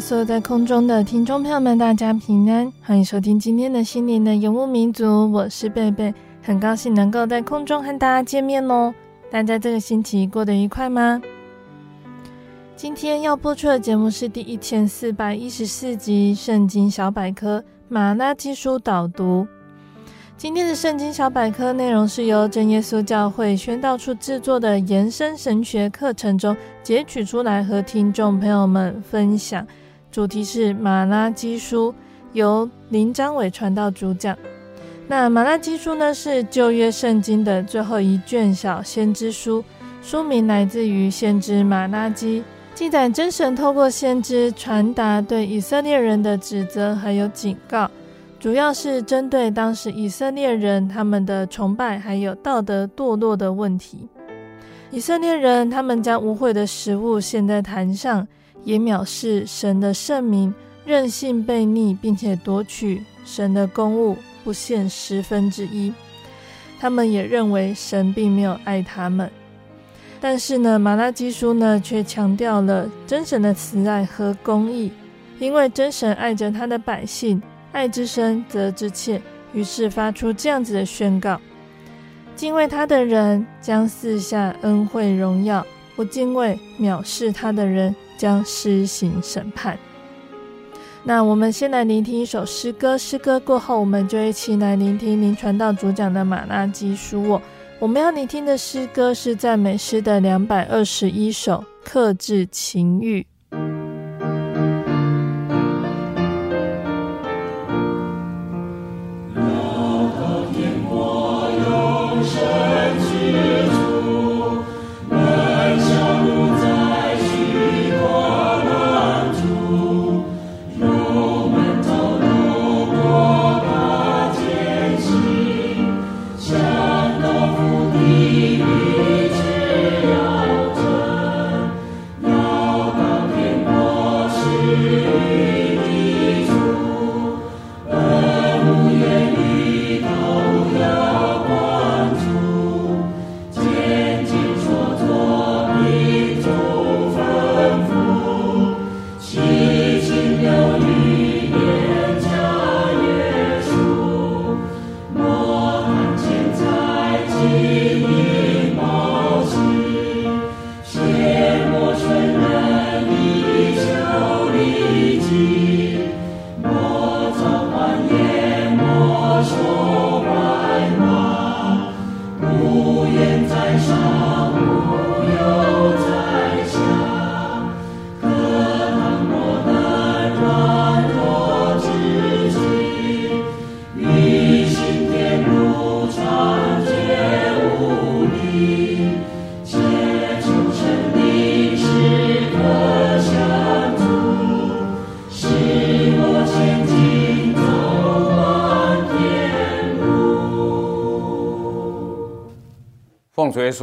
所有在空中的听众朋友们，大家平安，欢迎收听今天的心灵的游牧民族，我是贝贝，很高兴能够在空中和大家见面哦。大家这个星期过得愉快吗？今天要播出的节目是第一千四百一十四集《圣经小百科马拉基书导读》。今天的圣经小百科内容是由真耶稣教会宣道处制作的延伸神学课程中截取出来和听众朋友们分享。主题是马拉基书，由林章伟传道主讲。那马拉基书呢，是旧约圣经的最后一卷小先知书，书名来自于先知马拉基，记载真神透过先知传达对以色列人的指责还有警告。主要是针对当时以色列人他们的崇拜还有道德堕落的问题。以色列人他们将污秽的食物献在坛上，也藐视神的圣名，任性悖逆，并且夺取神的公物，不献十分之一。他们也认为神并没有爱他们。但是呢，马拉基书呢却强调了真神的慈爱和公义，因为真神爱着他的百姓。爱之深，责之切。于是发出这样子的宣告：敬畏他的人将赐下恩惠荣耀；不敬畏、藐视他的人将施行审判。那我们先来聆听一首诗歌，诗歌过后，我们就一起来聆听您传道主讲的马拉基书哦。我们要聆听的诗歌是赞美诗的两百二十一首，克制情欲。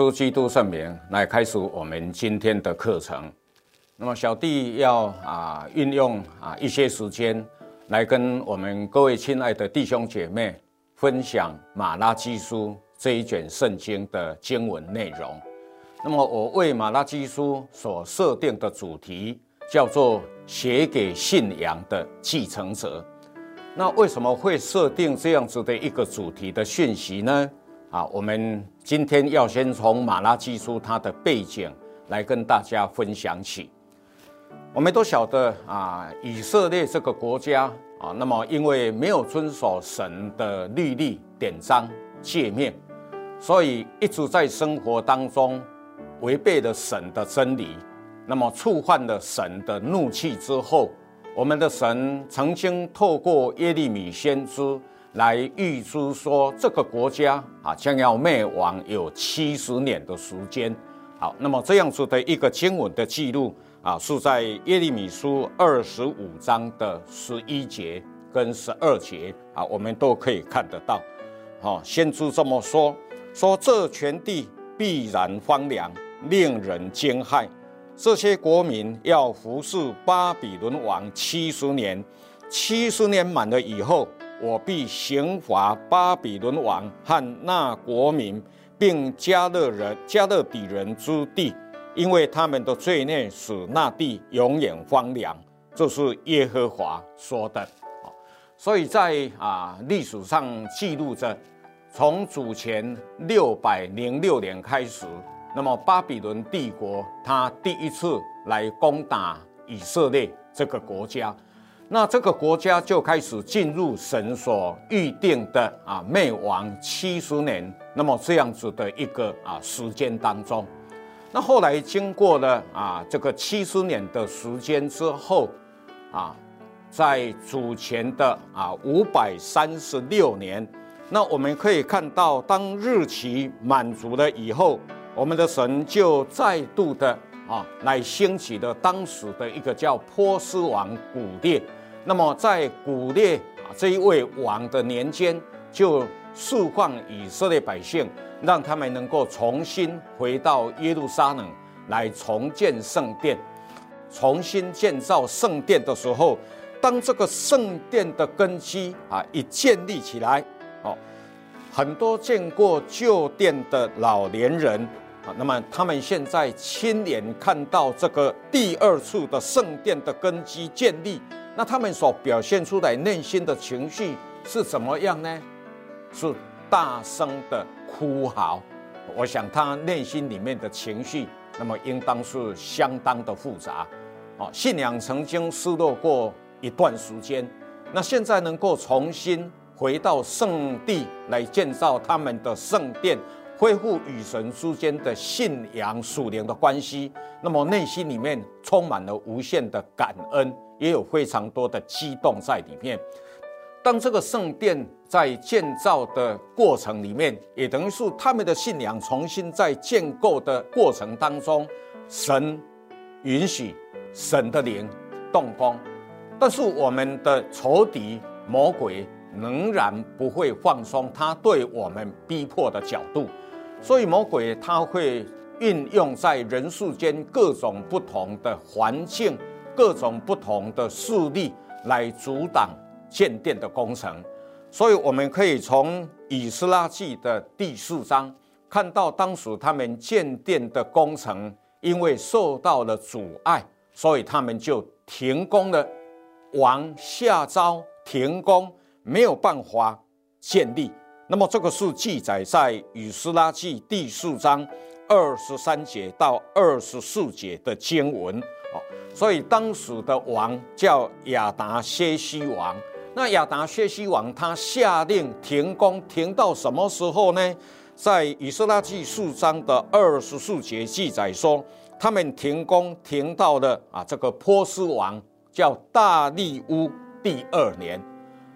基督圣名来开始我们今天的课程。那么小弟要啊运用啊一些时间来跟我们各位亲爱的弟兄姐妹分享马拉基书这一卷圣经的经文内容。那么我为马拉基书所设定的主题叫做写给信仰的继承者。那为什么会设定这样子的一个主题的讯息呢？啊，我们今天要先从马拉基书它的背景来跟大家分享起。我们都晓得啊，以色列这个国家啊，那么因为没有遵守神的律例、典章、诫命，所以一直在生活当中违背了神的真理，那么触犯了神的怒气之后，我们的神曾经透过耶利米先知。来预知说，这个国家啊将要灭亡有七十年的时间。好，那么这样子的一个经文的记录啊，是在耶利米书二十五章的十一节跟十二节啊，我们都可以看得到。好，先知这么说：说这全地必然荒凉，令人惊骇。这些国民要服侍巴比伦王七十年，七十年满了以后。我必刑罚巴比伦王和那国民，并迦勒人、迦勒底人之地，因为他们的罪孽使那地永远荒凉。这是耶和华说的。所以在啊历史上记录着，从主前六百零六年开始，那么巴比伦帝国他第一次来攻打以色列这个国家。那这个国家就开始进入神所预定的啊灭亡七十年，那么这样子的一个啊时间当中，那后来经过了啊这个七十年的时间之后，啊，在主前的啊五百三十六年，那我们可以看到，当日期满足了以后，我们的神就再度的啊来兴起了当时的一个叫波斯王古列。那么，在古列啊这一位王的年间，就释放以色列百姓，让他们能够重新回到耶路撒冷来重建圣殿，重新建造圣殿的时候，当这个圣殿的根基啊一建立起来，哦，很多见过旧殿的老年人啊，那么他们现在亲眼看到这个第二处的圣殿的根基建立。那他们所表现出来内心的情绪是怎么样呢？是大声的哭嚎。我想他内心里面的情绪，那么应当是相当的复杂。哦，信仰曾经失落过一段时间，那现在能够重新回到圣地来建造他们的圣殿，恢复与神之间的信仰属灵的关系，那么内心里面充满了无限的感恩。也有非常多的激动在里面。当这个圣殿在建造的过程里面，也等于是他们的信仰重新在建构的过程当中，神允许神的灵动工，但是我们的仇敌魔鬼仍然不会放松他对我们逼迫的角度，所以魔鬼他会运用在人世间各种不同的环境。各种不同的势力来阻挡建殿的工程，所以我们可以从以斯拉记的第四章看到，当时他们建殿的工程因为受到了阻碍，所以他们就停工了。王下诏停工，没有办法建立。那么这个是记载在以斯拉记第四章二十三节到二十四节的经文。所以当时的王叫亚达薛西王。那亚达薛西王他下令停工，停到什么时候呢？在以斯拉记四章的二十四节记载说，他们停工停到了啊这个波斯王叫大利乌第二年。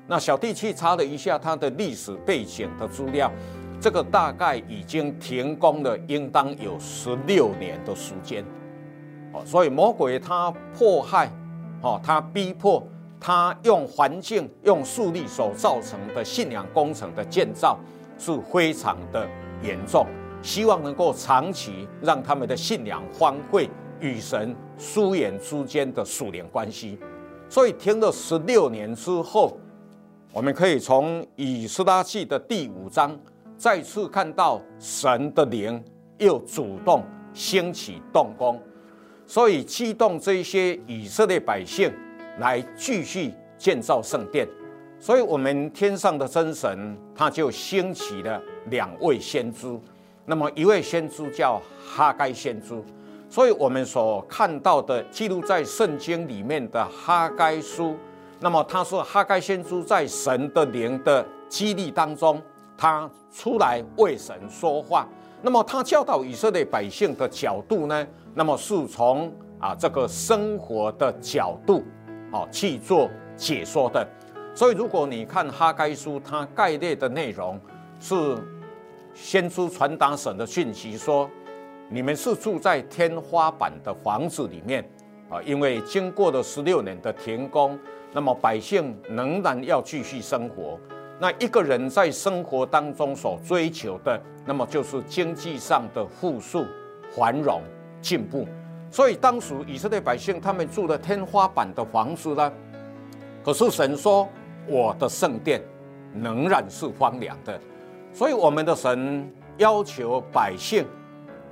那小弟去查了一下他的历史背景的资料，这个大概已经停工了，应当有十六年的时间。所以魔鬼他迫害，哦，他逼迫，他用环境、用树立所造成的信仰工程的建造是非常的严重。希望能够长期让他们的信仰荒废与神疏远之间的属灵关系。所以听了十六年之后，我们可以从以斯拉记的第五章再次看到神的灵又主动兴起动工，所以激动这些以色列百姓来继续建造圣殿。所以，我们天上的真神他就兴起了两位先知，那么一位先知叫哈该先知。所以我们所看到的记录在圣经里面的哈该书，那么他说哈该先知在神的灵的激励当中，他出来为神说话。那么他教导以色列百姓的角度呢，那么是从啊这个生活的角度啊去做解说的。所以如果你看哈该书，它概略的内容是先出传达神的讯息说。你们是住在天花板的房子里面啊，因为经过了十六年的停工，那么百姓仍然要继续生活。那一个人在生活当中所追求的，那么就是经济上的富庶、繁荣、进步。所以当时以色列百姓他们住的天花板的房子呢，可是神说我的圣殿仍然是荒凉的。所以我们的神要求百姓。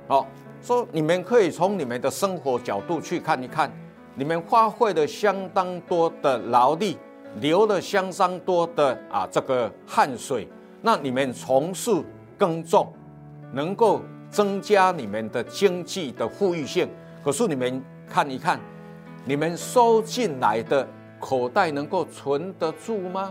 好，说你们可以从你们的生活角度去看一看，你们花费了相当多的劳力，流了相当多的啊这个汗水，那你们从事耕种，能够增加你们的经济的富裕性。可是你们看一看，你们收进来的口袋能够存得住吗？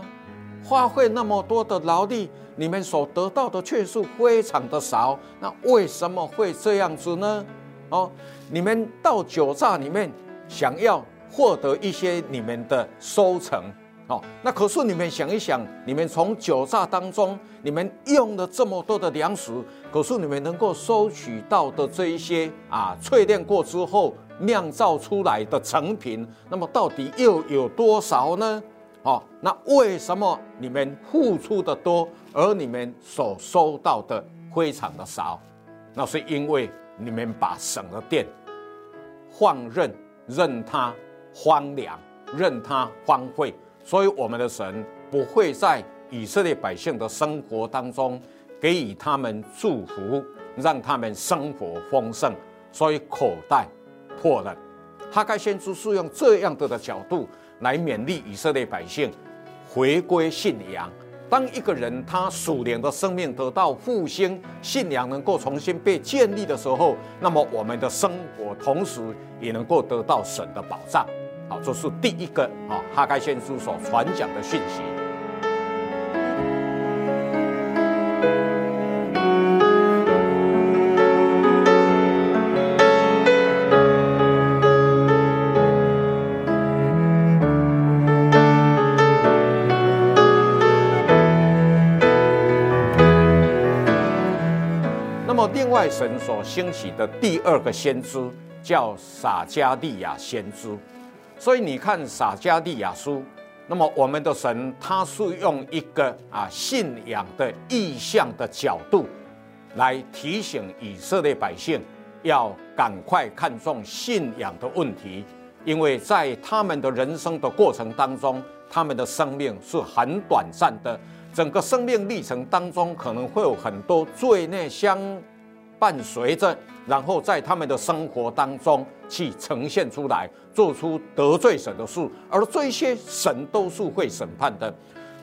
花费那么多的劳力。你们所得到的却是非常的少，那为什么会这样子呢？哦，你们到酒榨里面想要获得一些你们的收成，哦，那可是你们想一想，你们从酒榨当中，你们用了这么多的粮食，可是你们能够收取到的这一些啊，淬炼过之后酿造出来的成品，那么到底又有多少呢？哦，那为什么你们付出的多，而你们所收到的非常的少？那是因为你们把省的电放任，任它荒凉，任它荒废。所以我们的神不会在以色列百姓的生活当中给予他们祝福，让他们生活丰盛，所以口袋破了。哈该先知是用这样的的角度。来勉励以色列百姓回归信仰。当一个人他属灵的生命得到复兴，信仰能够重新被建立的时候，那么我们的生活同时也能够得到神的保障。这是第一个啊，哈该先知所传讲的讯息。那么，另外神所兴起的第二个先知叫撒迦利亚先知，所以你看撒迦利亚书，那么我们的神他是用一个啊信仰的意象的角度来提醒以色列百姓要赶快看重信仰的问题，因为在他们的人生的过程当中，他们的生命是很短暂的，整个生命历程当中可能会有很多罪孽相。伴随着，然后在他们的生活当中去呈现出来，做出得罪神的事，而这些神都是会审判的。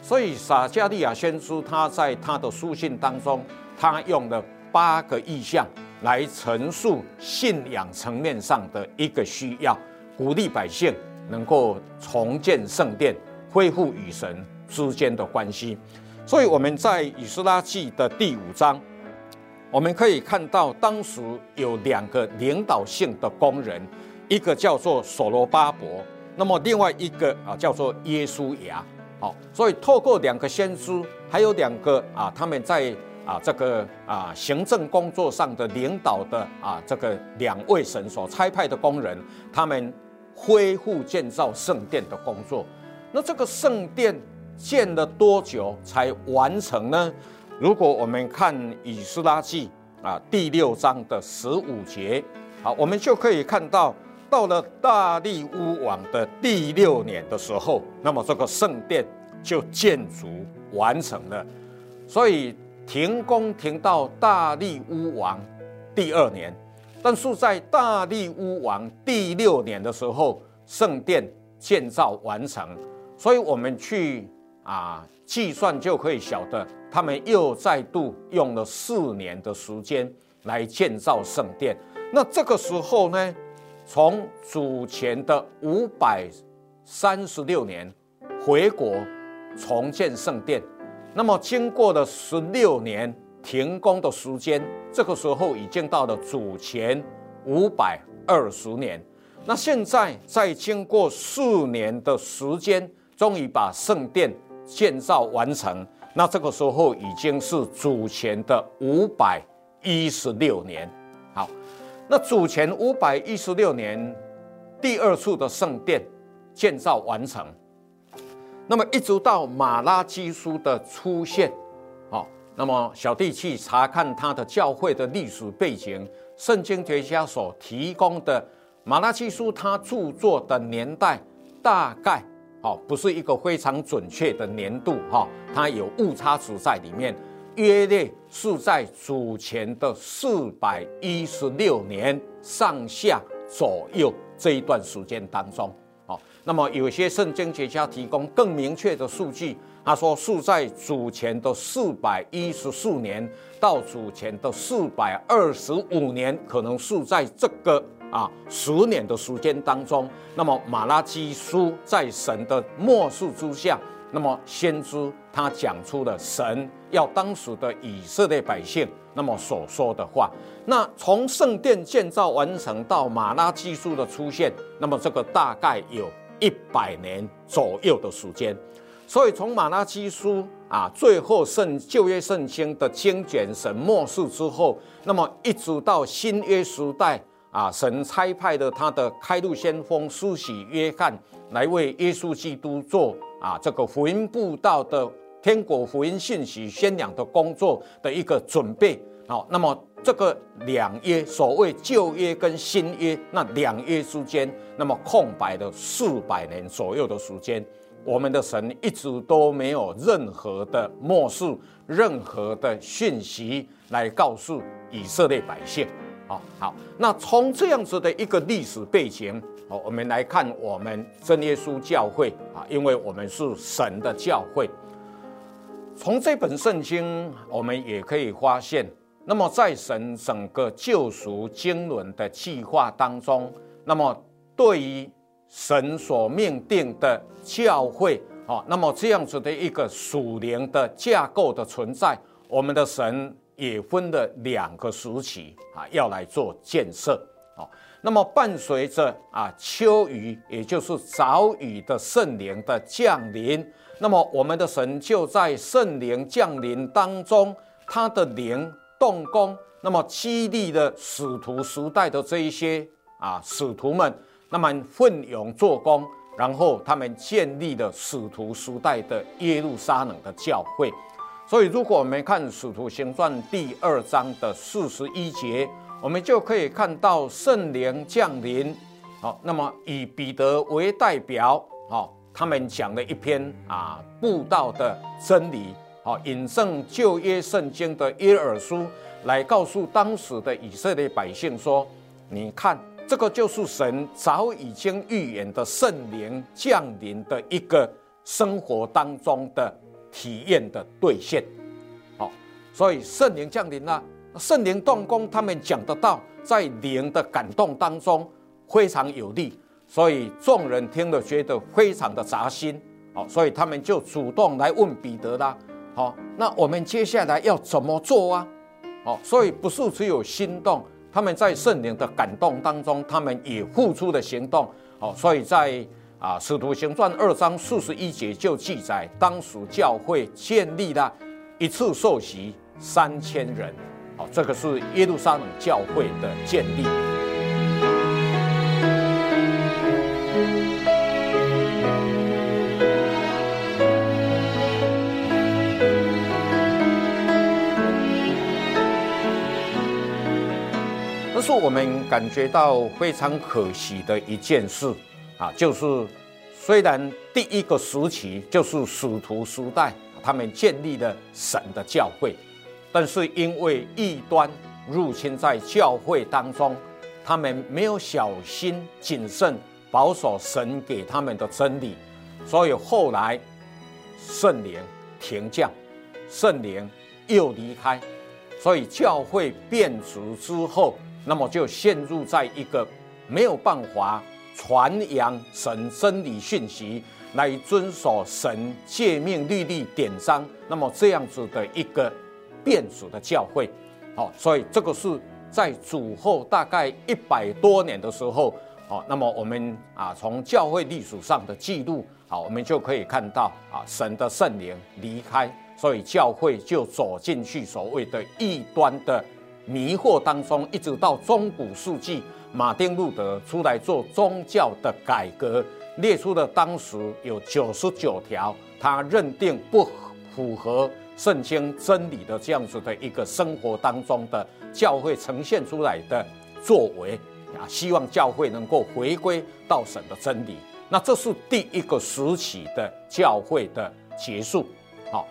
所以撒迦利亚先知他在他的书信当中，他用了八个意象来陈述信仰层面上的一个需要，鼓励百姓能够重建圣殿，恢复与神之间的关系。所以我们在以斯拉记的第五章。我们可以看到，当时有两个领导性的工人，一个叫做所罗巴伯，那么另外一个啊叫做耶书亚。好，所以透过两个先知，还有两个啊他们在啊这个啊行政工作上的领导的啊这个两位神所差派的工人，他们恢复建造圣殿的工作。那这个圣殿建了多久才完成呢？如果我们看以斯拉记啊第六章的十五节，好，我们就可以看到，到了大利乌王的第六年的时候，那么这个圣殿就建筑完成了，所以停工停到大利乌王第二年，但是在大利乌王第六年的时候，圣殿建造完成，所以我们去啊计算就可以晓得。他们又再度用了四年的时间来建造圣殿。那这个时候呢，从主前的五百三十六年回国重建圣殿，那么经过了十六年停工的时间，这个时候已经到了主前五百二十年。那现在再经过四年的时间，终于把圣殿建造完成。那这个时候已经是主前的五百一十六年，好，那主前五百一十六年，第二处的圣殿建造完成，那么一直到马拉基书的出现，好，那么小弟去查看他的教会的历史背景，圣经学家所提供的马拉基书他著作的年代大概。好，不是一个非常准确的年度哈，它有误差值在里面，约略是在主前的四百一十六年上下左右这一段时间当中。好，那么有些圣经学家提供更明确的数据，他说是在主前的四百一十四年到主前的四百二十五年，可能是在这个。啊，十年的时间当中，那么马拉基书在神的默示之下，那么先知他讲出了神要当时的以色列百姓那么所说的话。那从圣殿建造完成到马拉基书的出现，那么这个大概有一百年左右的时间。所以从马拉基书啊，最后圣旧约圣经的经卷神默示之后，那么一直到新约时代。啊，神差派的他的开路先锋苏洗约翰来为耶稣基督做啊这个福音布道的天国福音信息宣讲的工作的一个准备。好，那么这个两约，所谓旧约跟新约，那两约之间，那么空白的四百年左右的时间，我们的神一直都没有任何的默示，任何的讯息来告诉以色列百姓。好，好，那从这样子的一个历史背景，好，我们来看我们真耶稣教会啊，因为我们是神的教会。从这本圣经，我们也可以发现，那么在神整个救赎经纶的计划当中，那么对于神所命定的教会，啊，那么这样子的一个属灵的架构的存在，我们的神。也分了两个时期啊，要来做建设。好，那么伴随着啊秋雨，也就是早雨的圣灵的降临，那么我们的神就在圣灵降临当中，他的灵动工，那么激励了使徒时代的这一些啊使徒们，那么奋勇做工，然后他们建立了使徒时代的耶路撒冷的教会。所以，如果我们看《使徒行传》第二章的四十一节，我们就可以看到圣灵降临。好，那么以彼得为代表，好，他们讲了一篇啊布道的真理，好，引证旧约圣经的耶尔书，来告诉当时的以色列百姓说：你看，这个就是神早已经预言的圣灵降临的一个生活当中的。体验的兑现，好，所以圣灵降临了，圣灵动工，他们讲得到，在灵的感动当中非常有力，所以众人听了觉得非常的扎心，好，所以他们就主动来问彼得啦，好，那我们接下来要怎么做啊？好，所以不是只有心动，他们在圣灵的感动当中，他们也付出了行动，好，所以在。啊，《使徒行传》二章四十一节就记载，当时教会建立了一次受洗三千人，好，这个是耶路撒冷教会的建立。这是我们感觉到非常可惜的一件事啊，就是虽然第一个时期就是使徒时代，他们建立了神的教会，但是因为异端入侵在教会当中，他们没有小心谨慎保守神给他们的真理，所以后来圣灵停降，圣灵又离开，所以教会变质之后。那么就陷入在一个没有办法传扬神真理讯息，来遵守神诫命律例典章，那么这样子的一个变质的教会，好，所以这个是在主后大概一百多年的时候，好，那么我们啊从教会历史上的记录，好，我们就可以看到啊神的圣灵离开，所以教会就走进去所谓的异端的。迷惑当中，一直到中古世纪，马丁路德出来做宗教的改革，列出了当时有九十九条，他认定不符合圣经真理的这样子的一个生活当中的教会呈现出来的作为啊，希望教会能够回归到神的真理。那这是第一个时期的教会的结束。好，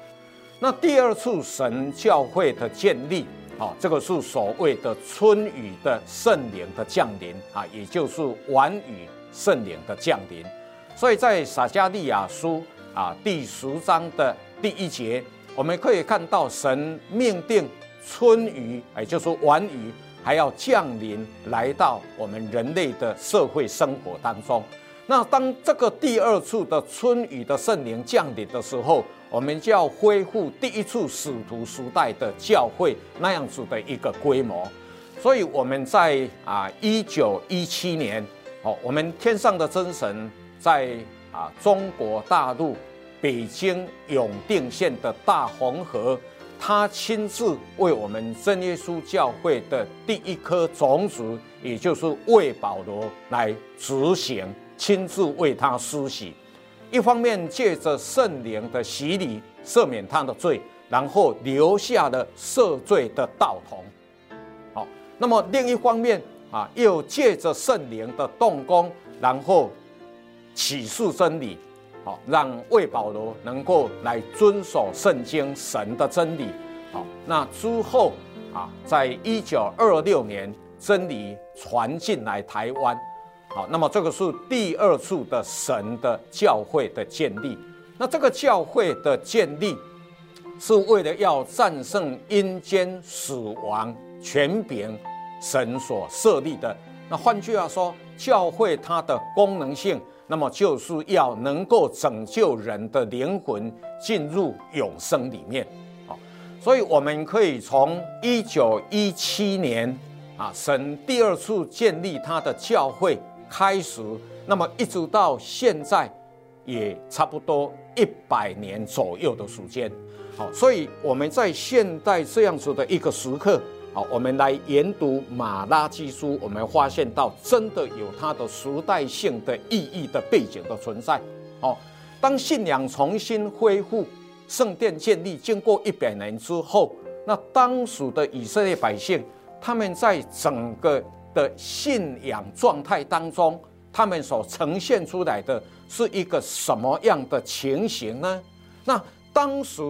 那第二次神教会的建立。好，这个是所谓的春雨的圣灵的降临啊，也就是晚雨圣灵的降临。所以在撒迦利亚书啊第十章的第一节，我们可以看到神命定春雨，也就是晚雨，还要降临来到我们人类的社会生活当中。那当这个第二次的春雨的圣灵降临的时候，我们就要恢复第一次使徒时代的教会那样子的一个规模，所以我们在啊一九一七年，哦，我们天上的真神在啊中国大陆北京永定县的大红河，他亲自为我们真耶稣教会的第一颗种子，也就是为保罗来执行，亲自为他施洗。一方面借着圣灵的洗礼赦免他的罪，然后留下了赦罪的道童。好，那么另一方面啊，又借着圣灵的动工，然后启示真理，好，让卫保罗能够来遵守圣经神的真理。好，那之后啊，在一九二六年，真理传进来台湾。好，那么这个是第二处的神的教会的建立。那这个教会的建立，是为了要战胜阴间死亡权柄，神所设立的。那换句话说，教会它的功能性，那么就是要能够拯救人的灵魂进入永生里面。啊，所以我们可以从一九一七年啊，神第二次建立他的教会。开始，那么一直到现在，也差不多一百年左右的时间。好，所以我们在现代这样子的一个时刻，好，我们来研读马拉基书，我们发现到真的有它的时代性的意义的背景的存在。好，当信仰重新恢复，圣殿建立，经过一百年之后，那当时的以色列百姓，他们在整个的信仰状态当中，他们所呈现出来的是一个什么样的情形呢？那当时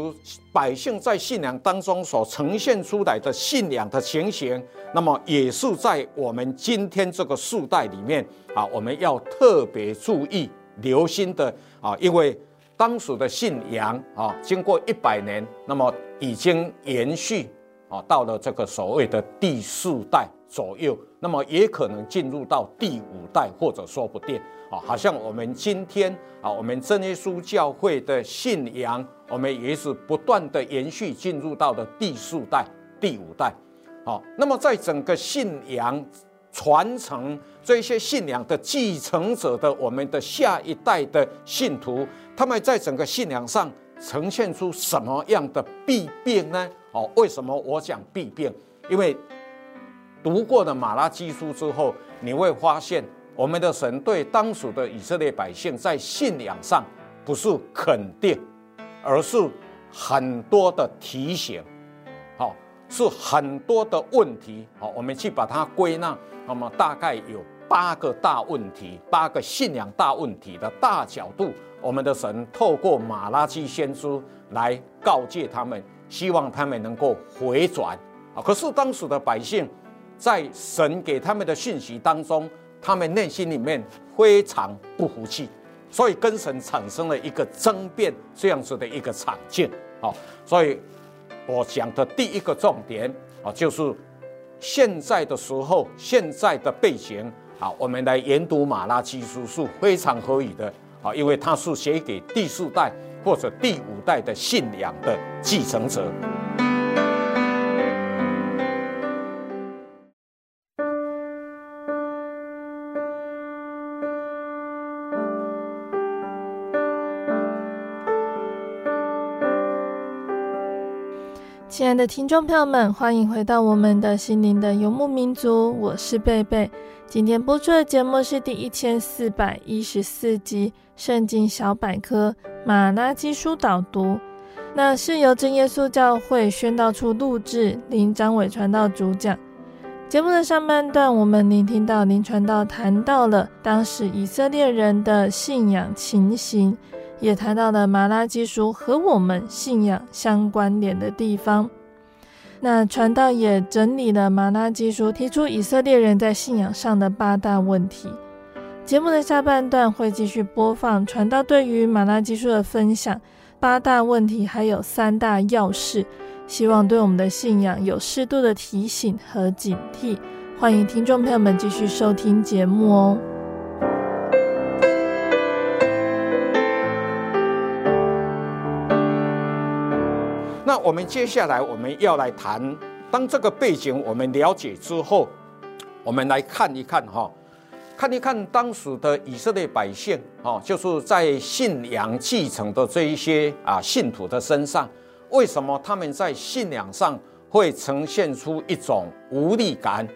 百姓在信仰当中所呈现出来的信仰的情形，那么也是在我们今天这个世代里面啊，我们要特别注意、留心的啊，因为当时的信仰啊，经过一百年，那么已经延续啊，到了这个所谓的第四代。左右，那么也可能进入到第五代，或者说不定啊。好像我们今天啊，我们真耶稣教会的信仰，我们也是不断的延续，进入到了第四代、第五代。好，那么在整个信仰传承这些信仰的继承者的我们的下一代的信徒，他们在整个信仰上呈现出什么样的弊病呢？哦，为什么我讲弊病？因为读过的马拉基书之后，你会发现，我们的神对当时的以色列百姓在信仰上不是肯定，而是很多的提醒。好，是很多的问题。好，我们去把它归纳，那么大概有八个大问题，八个信仰大问题的大角度。我们的神透过马拉基先知来告诫他们，希望他们能够回转。啊，可是当时的百姓在神给他们的讯息当中，他们内心里面非常不服气，所以跟神产生了一个争辩这样子的一个场景。好，所以我讲的第一个重点啊，就是现在的时候，现在的背景啊，我们来研读马拉基书是非常合理的。啊，因为他是写给第四代或者第五代的信仰的继承者。亲爱的听众朋友们，欢迎回到我们的心灵的游牧民族，我是贝贝。今天播出的节目是第一千四百一十四集《圣经小百科·马拉基书导读》，那是由真耶稣教会宣道处录制，林张伟传道主讲。节目的上半段，我们聆听到林传道谈到了当时以色列人的信仰情形。也谈到了马拉基书和我们信仰相关联的地方。那传道也整理了马拉基书，提出以色列人在信仰上的八大问题。节目的下半段会继续播放传道对于马拉基书的分享，八大问题还有三大要事，希望对我们的信仰有适度的提醒和警惕。欢迎听众朋友们继续收听节目哦。我们接下来我们要来谈，当这个背景我们了解之后，我们来看一看哈，看一看当时的以色列百姓哈，就是在信仰继承的这一些啊信徒的身上，为什么他们在信仰上会呈现出一种无力感，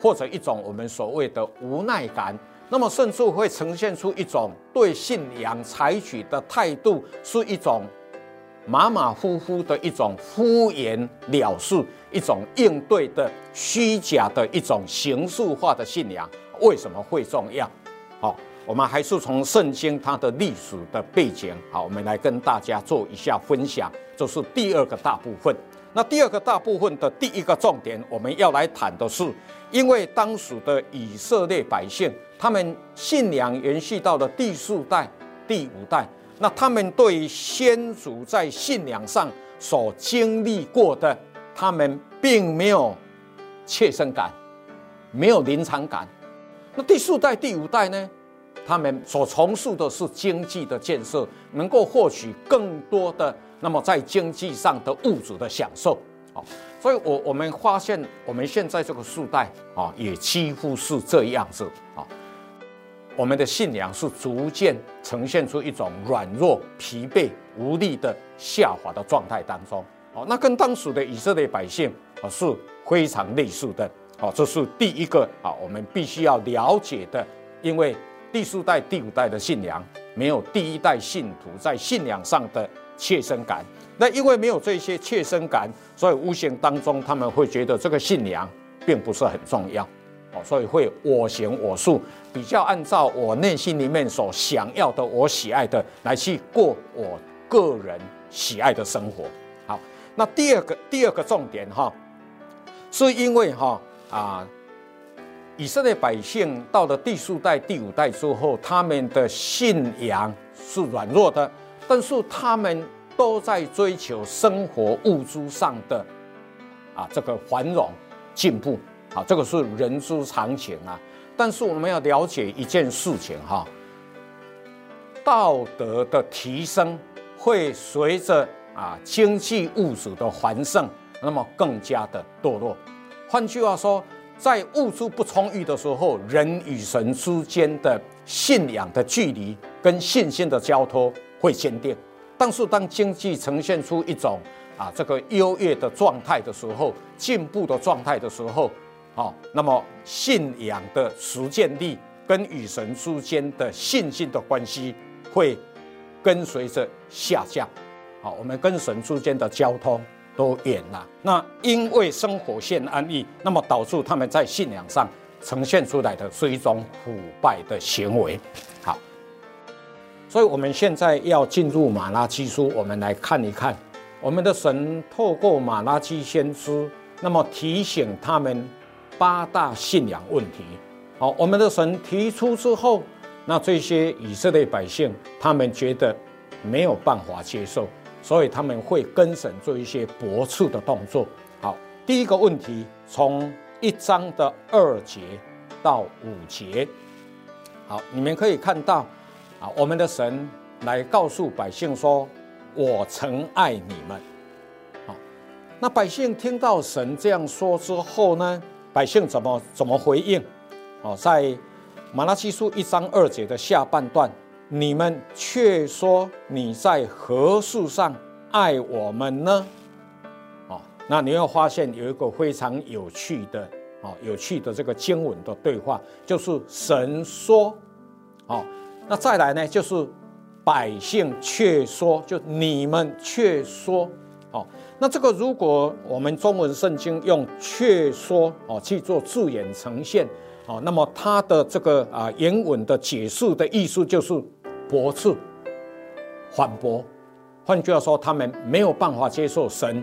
或者一种我们所谓的无奈感，那么甚至会呈现出一种对信仰采取的态度是一种。马马虎虎的一种敷衍了事，一种应对的虚假的一种形式化的信仰，为什么会重要？好，我们还是从圣经它的历史的背景，好，我们来跟大家做一下分享。这是第二个大部分。那第二个大部分的第一个重点，我们要来谈的是，因为当时的以色列百姓，他们信仰延续到了第四代、第五代。那他们对先祖在信仰上所经历过的，他们并没有切身感，没有临场感。那第四代、第五代呢？他们所从事的是经济的建设，能够获取更多的，那么在经济上的物质的享受。哦，所以我我们发现，我们现在这个世代啊，也几乎是这样子啊。我们的信仰是逐渐呈现出一种软弱、疲惫、无力的下滑的状态当中。哦，那跟当时的以色列百姓啊是非常类似的。哦，这是第一个啊，我们必须要了解的。因为第四代、第五代的信仰没有第一代信徒在信仰上的切身感。那因为没有这些切身感，所以无形当中他们会觉得这个信仰并不是很重要。哦，所以会我行我素，比较按照我内心里面所想要的、我喜爱的来去过我个人喜爱的生活。好，那第二个第二个重点哈，是因为哈啊，以色列百姓到了第四代、第五代之后，他们的信仰是软弱的，但是他们都在追求生活物质上的啊这个繁荣进步。好，这个是人之常情啊。但是我们要了解一件事情哈，道德的提升会随着啊经济物质的繁盛，那么更加的堕落。换句话说，在物质不充裕的时候，人与神之间的信仰的距离跟信心的交托会坚定。但是当经济呈现出一种啊这个优越的状态的时候，进步的状态的时候，好，那么信仰的实践力跟与神之间的信心的关系会跟随着下降。好，我们跟神之间的交通都远了。那因为生活线安逸，那么导致他们在信仰上呈现出来的是一种腐败的行为。好，所以我们现在要进入马拉基书，我们来看一看我们的神透过马拉基先知，那么提醒他们八大信仰问题。好，我们的神提出之后，那这些以色列百姓他们觉得没有办法接受。所以他们会跟神做一些驳斥的动作。好，第一个问题，从一章的二节到五节，好，你们可以看到，啊，我们的神来告诉百姓说：“我曾爱你们。”好，那百姓听到神这样说之后呢，百姓怎么怎么回应？哦，在马拉基书一章二节的下半段。你们却说你在何事上爱我们呢？哦，那你会发现有一个非常有趣的哦，有趣的这个经文的对话，就是神说，哦，那再来呢，就是百姓却说，就你们却说，哦，那这个如果我们中文圣经用却说哦去做字眼呈现，哦，那么它的这个啊原文的解释的意思就是。驳斥、反驳，换句话说，他们没有办法接受神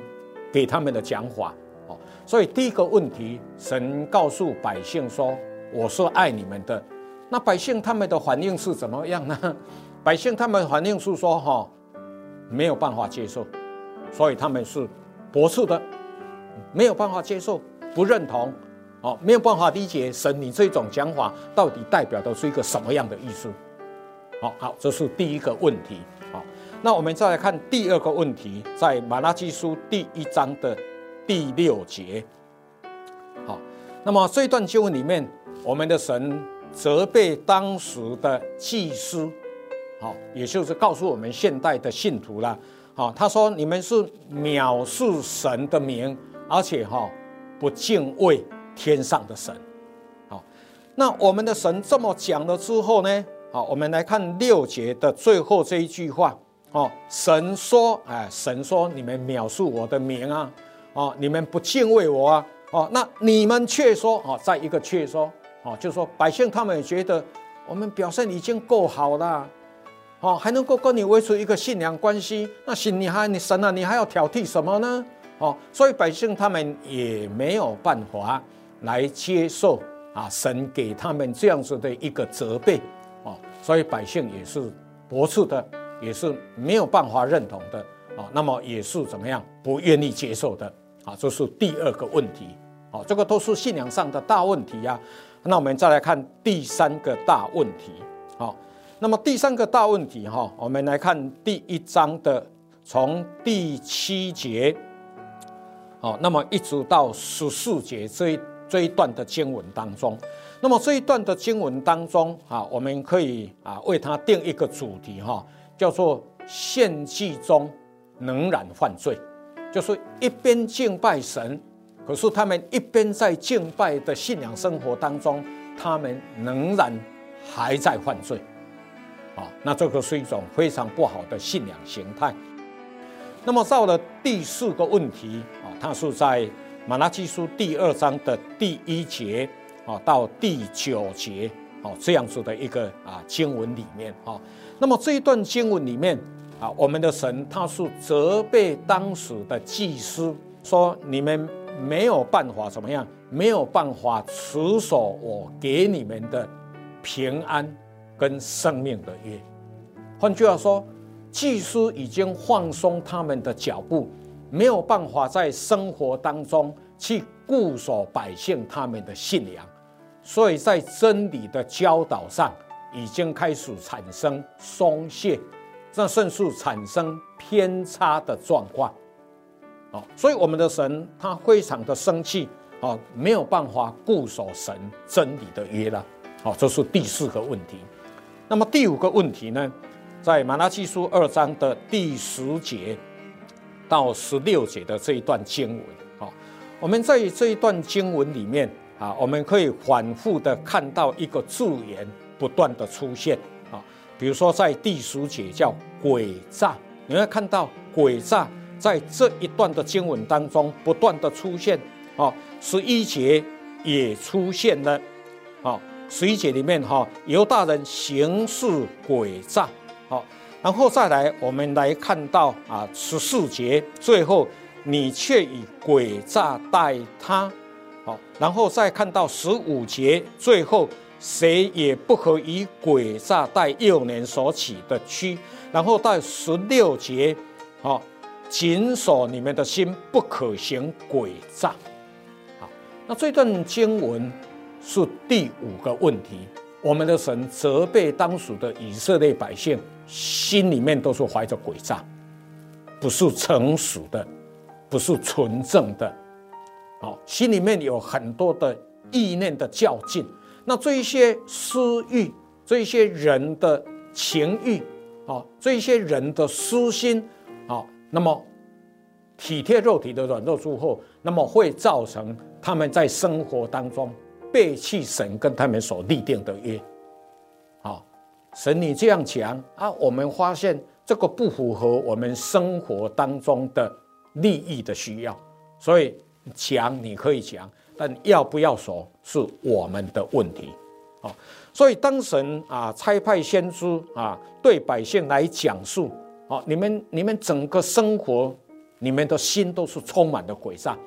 给他们的讲法。哦，所以第一个问题，神告诉百姓说：“我是爱你们的。”那百姓他们的反应是怎么样呢？百姓他们反应是说：“哈，没有办法接受。”所以他们是驳斥的，没有办法接受，不认同，哦，没有办法理解神你这种讲法到底代表的是一个什么样的意思。好好，这是第一个问题。好，那我们再来看第二个问题，在马拉基书第一章的第六节。好，那么这一段经文里面，我们的神责备当时的祭司，好，也就是告诉我们现代的信徒了。好，他说：“你们是藐视神的名，而且哈不敬畏天上的神。”好，那我们的神这么讲了之后呢？好，我们来看六节的最后这一句话。哦，神说，哎，神说你们藐视我的名啊，哦，你们不敬畏我啊，哦，那你们却说，哦，再一个却说，哦，就是说百姓他们也觉得我们表现已经够好了，哦，还能够跟你维持一个信仰关系，那行你还你神啊，你还要挑剔什么呢？哦，所以百姓他们也没有办法来接受啊，神给他们这样子的一个责备。哦所以百姓也是驳斥的，也是没有办法认同的啊。那么也是怎么样不愿意接受的啊？这是第二个问题啊。这个都是信仰上的大问题呀。那我们再来看第三个大问题啊。那么第三个大问题哈，我们来看第一章的从第七节好，那么一直到十四节这一这一段的经文当中。那么这一段的经文当中啊，我们可以啊为它定一个主题哈，叫做献祭中仍然犯罪，就是一边敬拜神，可是他们一边在敬拜的信仰生活当中，他们仍然还在犯罪，啊，那这个是一种非常不好的信仰形态。那么到了第四个问题啊，它是在马拉基书第二章的第一节。啊，到第九节，啊，这样子的一个啊经文里面，啊，那么这一段经文里面啊，我们的神他是责备当时的祭司，说你们没有办法怎么样，没有办法持守我给你们的平安跟生命的约。换句话说，祭司已经放松他们的脚步，没有办法在生活当中去固守百姓他们的信仰。所以在真理的教导上，已经开始产生松懈，这甚至产生偏差的状况。哦，所以我们的神他非常的生气，哦，没有办法固守神真理的约了。好，这是第四个问题。那么第五个问题呢，在马拉基书二章的第十节到十六节的这一段经文。好，我们在这一段经文里面。啊，我们可以反复的看到一个字眼不断的出现啊，比如说在第十节叫诡诈，你会看到诡诈在这一段的经文当中不断的出现，啊，十一节也出现了，啊，十一节里面哈，犹大人行事诡诈，好，然后再来我们来看到啊十四节最后，你却以诡诈待他，好，然后再看到十五节最后，谁也不可以诡诈待幼年所起的妻，然后到十六节，好。谨守你们的心，不可行诡诈。好，那这段经文是第五个问题。我们的神责备当属的以色列百姓，心里面都是怀着诡诈，不是成熟的，不是纯正的。好，心里面有很多的意念的较劲。那这一些私欲，这一些人的情欲，啊，这一些人的私心，啊。那么，体贴肉体的软弱之后，那么会造成他们在生活当中背弃神跟他们所立定的约。好，神你这样讲啊，我们发现这个不符合我们生活当中的利益的需要，所以讲你可以讲，但要不要说是我们的问题。好，所以当神啊差派先知啊对百姓来讲述。好，你们你们整个生活，你们的心都是充满了诡诈。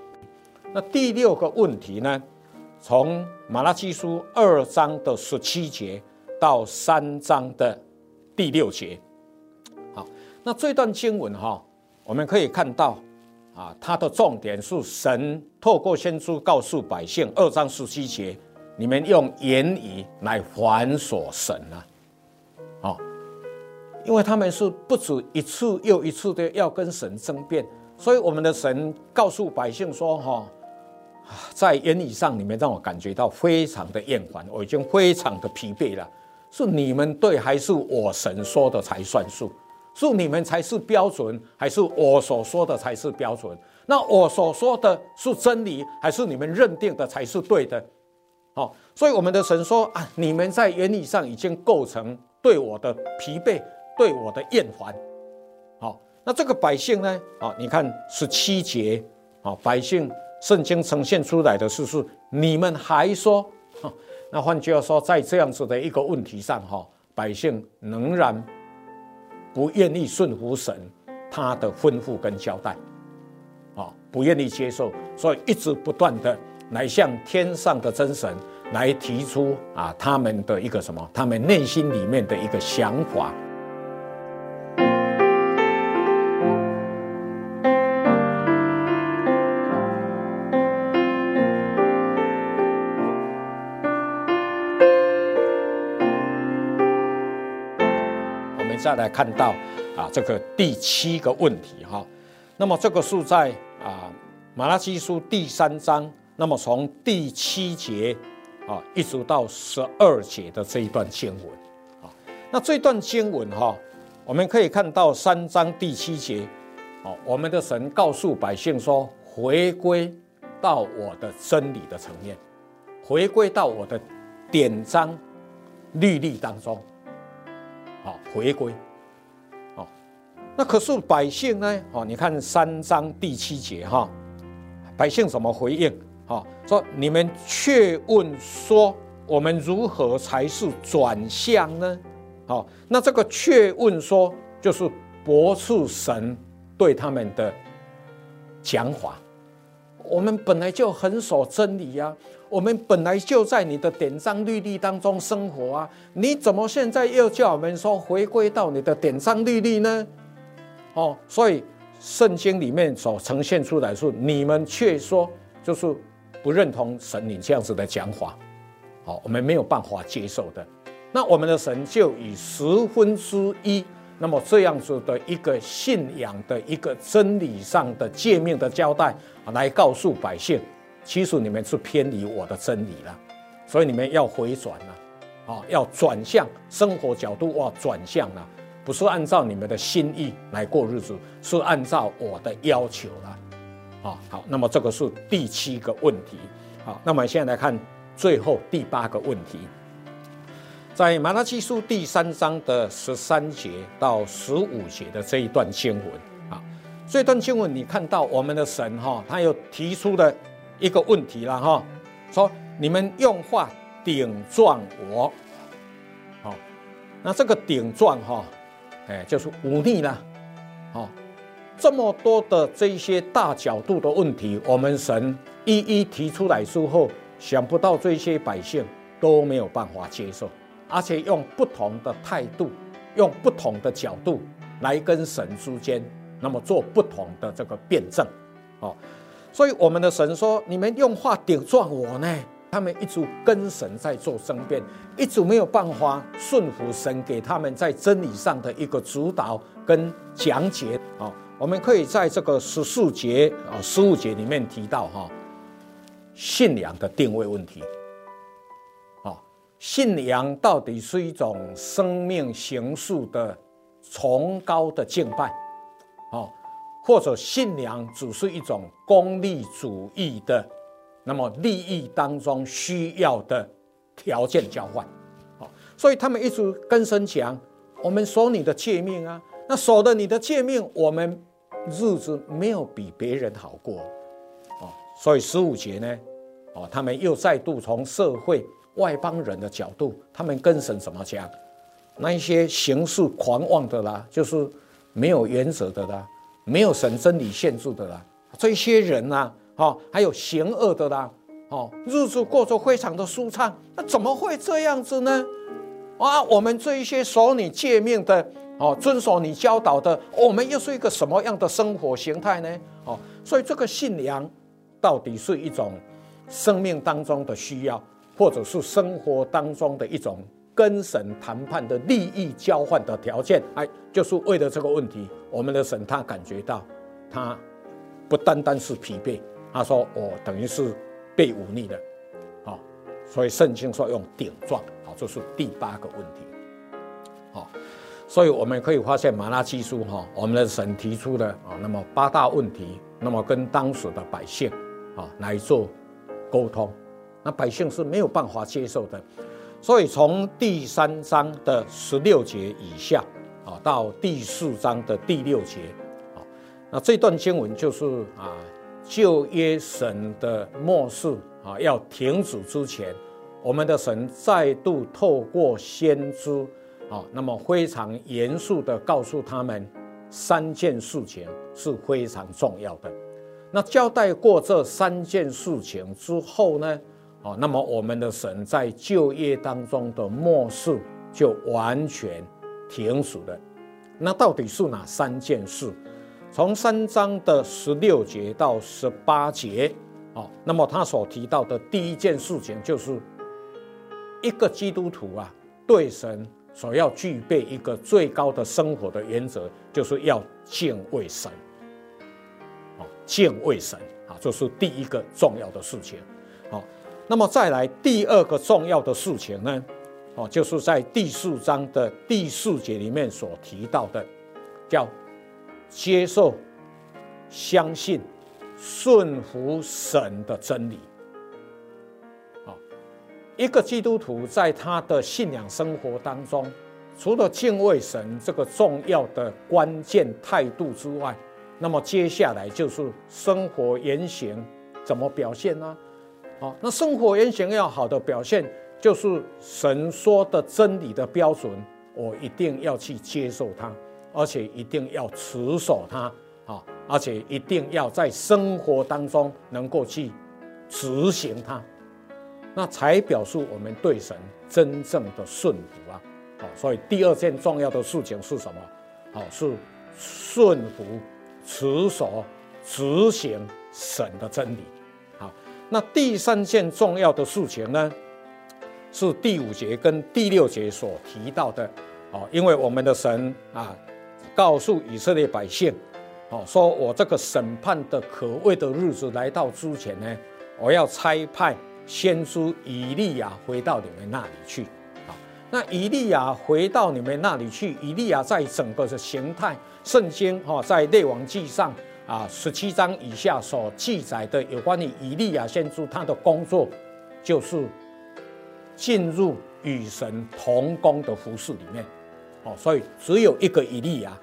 那第六个问题呢？从马拉基书二章的十七节到三章的第六节。好，那这段经文哈，我们可以看到啊，它的重点是神透过先知告诉百姓，二章十七节，你们用言语来烦琐神啊。因为他们是不止一次又一次的要跟神争辩，所以我们的神告诉百姓说：“哈，在言语上，你们让我感觉到非常的厌烦，我已经非常的疲惫了。是你们对，还是我神说的才算数？是你们才是标准，还是我所说的才是标准？那我所说的是真理，还是你们认定的才是对的？好，所以我们的神说啊，你们在言语上已经构成对我的疲惫。”对我的厌烦，好，那这个百姓呢？啊，你看十七节，啊，百姓圣经呈现出来的是是，你们还说，那换句话说，在这样子的一个问题上，哈，百姓仍然不愿意顺服神他的吩咐跟交代，啊，不愿意接受，所以一直不断的来向天上的真神来提出啊，他们的一个什么，他们内心里面的一个想法。再来看到啊，这个第七个问题哈，那么这个是在啊马拉基书第三章，那么从第七节啊一直到十二节的这一段经文啊，那这段经文哈，我们可以看到三章第七节，哦，我们的神告诉百姓说，回归到我的真理的层面，回归到我的典章律例当中。好，回归，哦，那可是百姓呢？哦，你看三章第七节哈，百姓怎么回应？哈，说你们却问说，我们如何才是转向呢？好，那这个却问说，就是驳斥神对他们的讲法。我们本来就很守真理呀、我们本来就在你的典章律例当中生活啊，你怎么现在又叫我们说回归到你的典章律例呢？哦，所以圣经里面所呈现出来是你们却说就是不认同神你这样子的讲法，好，我们没有办法接受的，那我们的神就以十分之一。那么这样子的一个信仰的一个真理上的诫命的交代，来告诉百姓，其实你们是偏离我的真理了，所以你们要回转了，啊，要转向生活角度哇，转向了，不是按照你们的心意来过日子，是按照我的要求了，啊，好，那么这个是第七个问题，好，那么现在来看最后第八个问题。在马拉基书第三章的十三节到十五节的这一段经文啊，这段经文你看到我们的神哈，他又提出了一个问题了哈，说你们用话顶撞我，好，那这个顶撞哈，哎，就是忤逆了，好，这么多的这些大角度的问题，我们神一一提出来之后，想不到这些百姓都没有办法接受，而且用不同的态度，用不同的角度来跟神之间，那么做不同的这个辩证，哦，所以我们的神说：“你们用话顶撞我呢。”他们一直跟神在做争辩，一直没有办法顺服神给他们在真理上的一个主导跟讲解。啊，我们可以在这个十四节啊十五节里面提到哈，信仰的定位问题。啊，信仰到底是一种生命形式的崇高的敬拜，啊，或者信仰只是一种功利主义的？那么利益当中需要的条件交换，好，所以他们一直跟神讲：我们守你的诫命啊，那守了你的诫命，我们日子没有比别人好过，哦，所以十五节呢，哦，他们又再度从社会外邦人的角度，他们跟神怎么讲？那一些行事狂妄的啦，就是没有原则的啦，没有神真理限制的啦，这些人呐、啊。哦，还有邪恶的啦，哦，日子过着非常的舒畅，那怎么会这样子呢？啊，我们这一些守你诫命的，哦，遵守你教导的，我们又是一个什么样的生活形态呢？哦，所以这个信仰到底是一种生命当中的需要，或者是生活当中的一种跟神谈判的利益交换的条件？哎，就是为了这个问题，我们的神他感觉到，他不单单是疲惫。他说：“我等于是被忤逆的，好，所以圣经说用顶撞，好，这是第八个问题，好，所以我们可以发现马拉基书哈，我们的神提出的啊，那么八大问题，那么跟当时的百姓啊来做沟通，那百姓是没有办法接受的，所以从第三章的十六节以下啊，到第四章的第六节啊，那这段经文就是啊。”旧约神的末世啊，要停止之前，我们的神再度透过先知啊，那么非常严肃地告诉他们三件事情是非常重要的。那交代过这三件事情之后呢，哦，那么我们的神在就业当中的末世就完全停止了。那到底是哪三件事？从三章的十六节到十八节，哦，那么他所提到的第一件事情，就是一个基督徒啊，对神所要具备一个最高的生活的原则，就是要敬畏神，哦，敬畏神啊，这是第一个重要的事情，好，那么再来第二个重要的事情呢，哦，就是在第四章的第四节里面所提到的，叫。接受、相信、顺服神的真理。啊，一个基督徒在他的信仰生活当中，除了敬畏神这个重要的关键态度之外，那么接下来就是生活言行怎么表现呢？好那生活言行要好的表现，就是神说的真理的标准，我一定要去接受它。而且一定要持守它，啊，而且一定要在生活当中能够去执行它，那才表示我们对神真正的顺服啊，好，所以第二件重要的事情是什么？好，是顺服、持守、执行神的真理。那第三件重要的事情呢，是第五节跟第六节所提到的，哦，因为我们的神啊。告诉以色列百姓，哦，说我这个审判的可畏的日子来到之前呢，我要差派先知以利亚回到你们那里去。好，那以利亚回到你们那里去，以利亚在整个的形态，圣经哈，在列王记上啊十七章以下所记载的有关于以利亚先知他的工作，就是进入与神同工的服饰里面。哦，所以只有一个以利亚，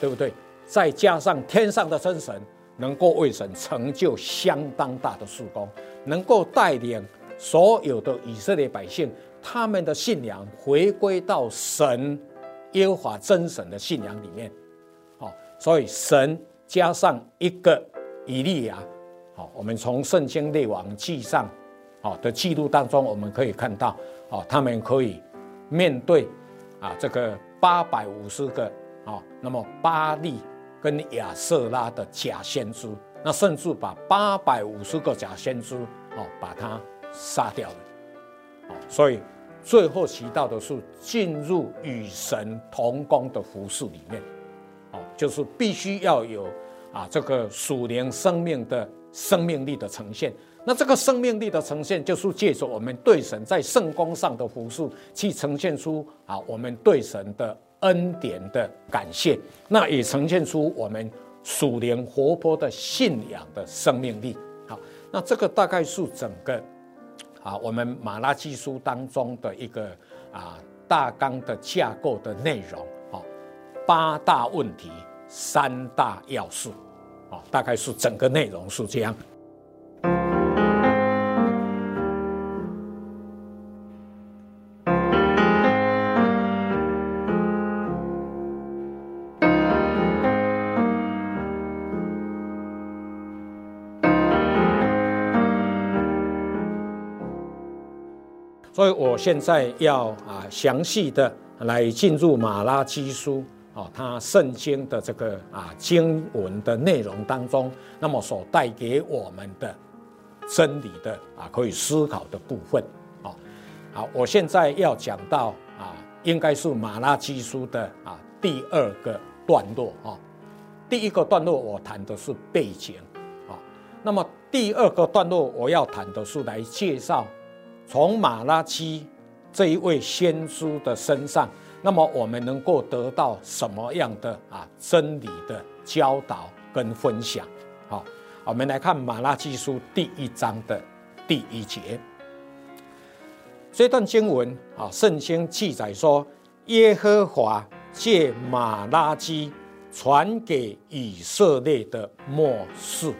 对不对？再加上天上的真神，能够为神成就相当大的事工，能够带领所有的以色列百姓，他们的信仰回归到神耶和华真神的信仰里面。好，所以神加上一个以利亚。好，我们从圣经列王记上，好的记录当中，我们可以看到，哦，他们可以面对啊这个八百五十个啊，那么巴力跟亚舍拉的假先知，那甚至把八百五十个假先知哦，把他杀掉了，哦，所以最后提到的是进入与神同工的服饰里面，哦，就是必须要有啊这个属灵生命的。生命力的呈现，那这个生命力的呈现，就是借着我们对神在圣光上的服事，去呈现出啊我们对神的恩典的感谢，那也呈现出我们属灵活泼的信仰的生命力。好，那这个大概是整个啊我们马拉基书当中的一个啊大纲的架构的内容。八大问题，三大要素。啊，大概是整个内容是这样。所以我现在要啊详细的来进入马拉基书。哦，他圣经的这个啊经文的内容当中，那么所带给我们的真理的啊可以思考的部分，啊，好，我现在要讲到啊，应该是马拉基书的啊第二个段落啊，第一个段落我谈的是背景啊，那么第二个段落我要谈的是来介绍从马拉基这一位先知的身上。那么我们能够得到什么样的啊真理的教导跟分享？好，我们来看马拉基书第一章的第一节。这段经文啊，圣经记载说，耶和华借马拉基传给以色列的默示。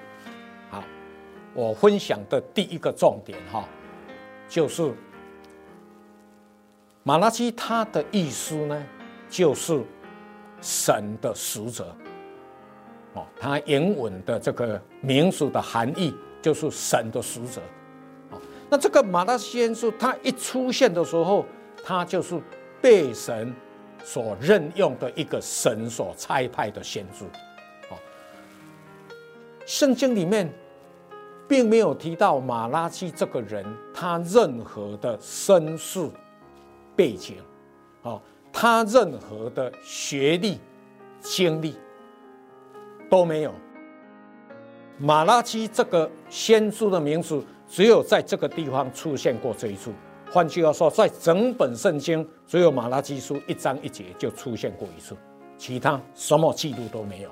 好，我分享的第一个重点哈，就是。马拉基他的意思呢，就是神的使者。哦，他原文的这个名字的含义就是神的使者。哦，那这个马拉基先知他一出现的时候，他就是被神所任用的一个神所差派的先知。哦，圣经里面并没有提到马拉基这个人他任何的身世。背景，啊，他任何的学历、经历都没有。马拉基这个先知的名字，只有在这个地方出现过这一处。换句话说，在整本圣经，只有马拉基书一章一节就出现过一次，其他什么记录都没有。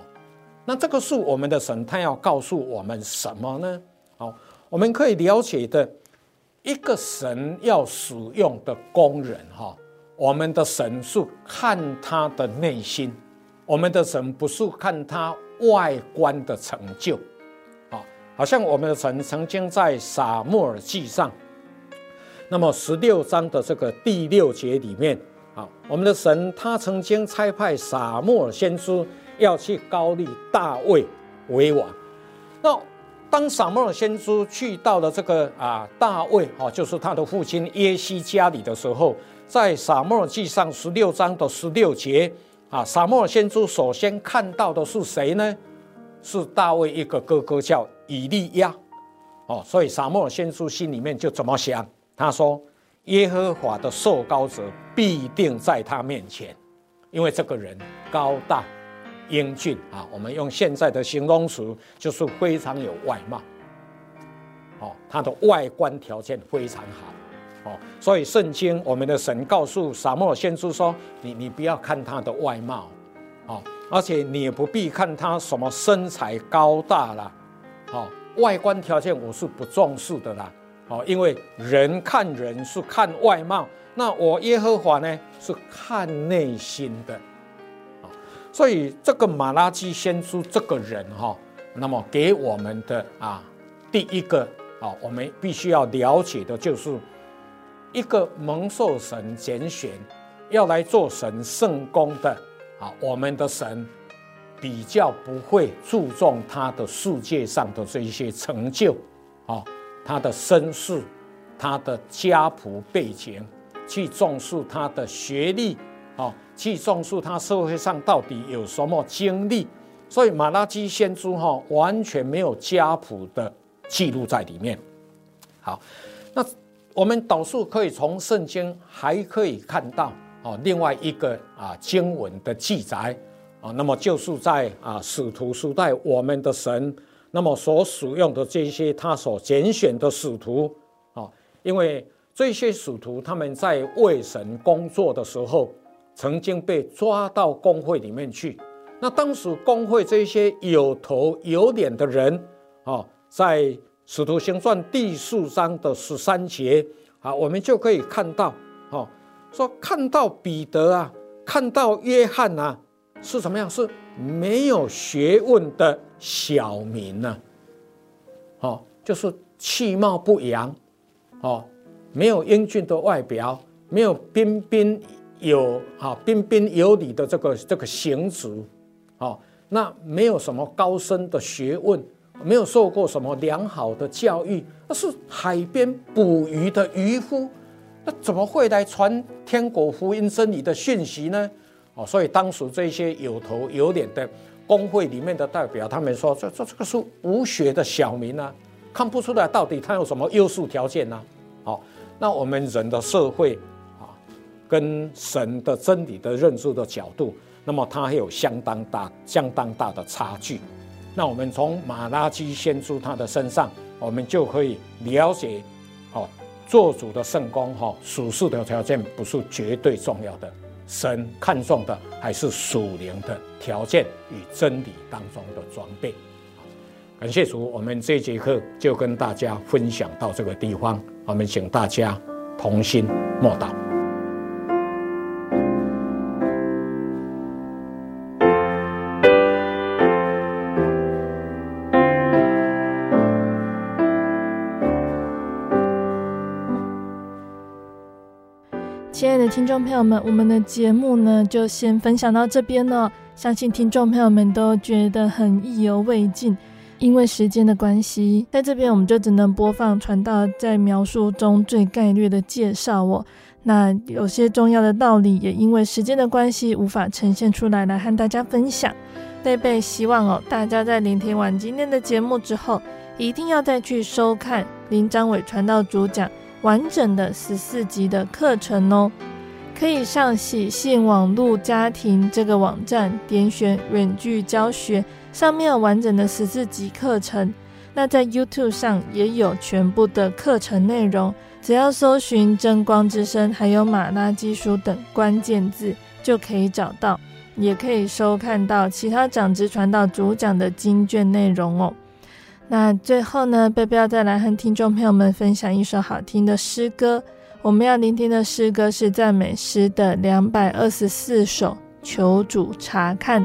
那这个是我们的神，他要告诉我们什么呢？好，我们可以了解的。一个神要使用的工人，哈，我们的神是看他的内心，我们的神不是看他外观的成就，啊，好像我们的神曾经在撒母耳记上，那么十六章的这个第六节里面，啊，我们的神他曾经差派撒母耳先知要去膏立大卫为王，那。当撒母耳先知去到了这个啊大卫啊，就是他的父亲耶西家里的时候，在撒母耳记上十六章的十六节啊，撒母耳先知首先看到的是谁呢？是大卫一个哥哥叫以利亚哦，所以撒母耳先知心里面就怎么想？他说：耶和华的受膏者必定在他面前，因为这个人高大。英俊啊，我们用现在的形容词就是非常有外貌，哦，他的外观条件非常好，哦，所以圣经我们的神告诉撒母耳先知说：“你你不要看他的外貌，哦，而且你也不必看他什么身材高大啦，哦，外观条件我是不重视的啦，哦，因为人看人是看外貌，那我耶和华呢是看内心的。”所以这个马拉基先知这个人哈，那么给我们的啊，第一个啊，我们必须要了解的就是，一个蒙受神拣选，要来做神圣工的啊，我们的神比较不会注重他的世界上的这一些成就啊，他的身世，他的家谱背景，去重视他的学历啊。去重视他社会上到底有什么经历，所以马拉基先知哈完全没有家谱的记录在里面。好，那我们导数可以从圣经还可以看到啊另外一个啊经文的记载啊，那么就是在啊使徒时代我们的神那么所使用的这些他所拣选的使徒啊，因为这些使徒他们在为神工作的时候。曾经被抓到工会里面去，那当时工会这些有头有脸的人啊，在《使徒行传》第四章的十三节啊，我们就可以看到，哦，说看到彼得啊，看到约翰啊，是什么样？是没有学问的小民呢，哦，就是气貌不扬，哦，没有英俊的外表，没有彬彬。有啊，彬彬有礼的这个这个行止，啊，那没有什么高深的学问，没有受过什么良好的教育，那是海边捕鱼的渔夫，那怎么会来传天国福音真理的讯息呢？哦，所以当时这些有头有脸的工会里面的代表，他们说，这这这个是无学的小民啊，看不出来到底他有什么优势条件呢？好，那我们人的社会。跟神的真理的认知的角度，那么它还有相当大、相当大的差距。那我们从马拉基先知他的身上，我们就可以了解，哦，做主的圣工，哈，属世的条件不是绝对重要的，神看重的还是属灵的条件与真理当中的装备。感谢主，我们这节课就跟大家分享到这个地方，我们请大家同心默祷。亲爱的听众朋友们，我们的节目呢就先分享到这边了。相信听众朋友们都觉得很意犹未尽，因为时间的关系，在这边我们就只能播放传道在描述中最概略的介绍哦。那有些重要的道理也因为时间的关系无法呈现出来，来和大家分享。贝贝希望哦，大家在聆听完今天的节目之后，一定要再去收看林张伟传道主讲。完整的十四集的课程哦，可以上喜信网络家庭这个网站，点选远距教学，上面有完整的十四集课程。那在 YouTube 上也有全部的课程内容，只要搜寻“真光之声”还有“马拉基书”等关键字，就可以找到，也可以收看到其他长职传道主讲的经卷内容哦。那最后呢，贝贝要再来和听众朋友们分享一首好听的诗歌。我们要聆听的诗歌是赞美诗的两百二十四首，求主查看。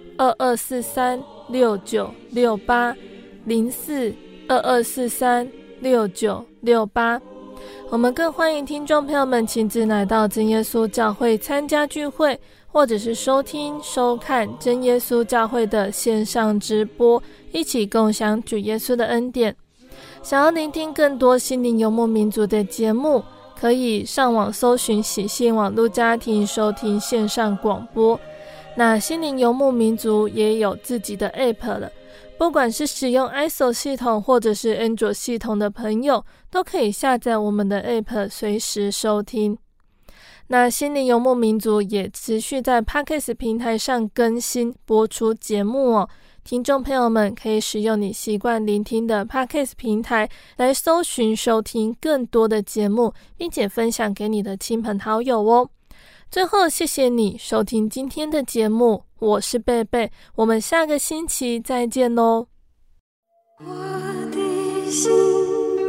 二二四三六九六八零四二二四三六九六八。我们更欢迎听众朋友们亲自来到真耶稣教会参加聚会，或者是收听、收看真耶稣教会的线上直播，一起共享主耶稣的恩典。想要聆听更多心灵游牧民族的节目，可以上网搜寻喜信网络家庭收听线上广播。那心灵游牧民族也有自己的 App 了。不管是使用 ISO 系统或者是安卓系统的朋友，都可以下载我们的 App，随时收听。那心灵游牧民族也持续在 Podcast 平台上更新播出节目哦。听众朋友们可以使用你习惯聆听的 Podcast 平台来搜寻收听更多的节目，并且分享给你的亲朋好友哦。最后谢谢你收听今天的节目我是贝贝我们下个星期再见哦。我的心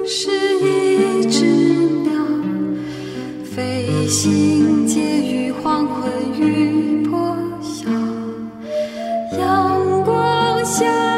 是一只鸟飞行介于黄昏与破晓阳光下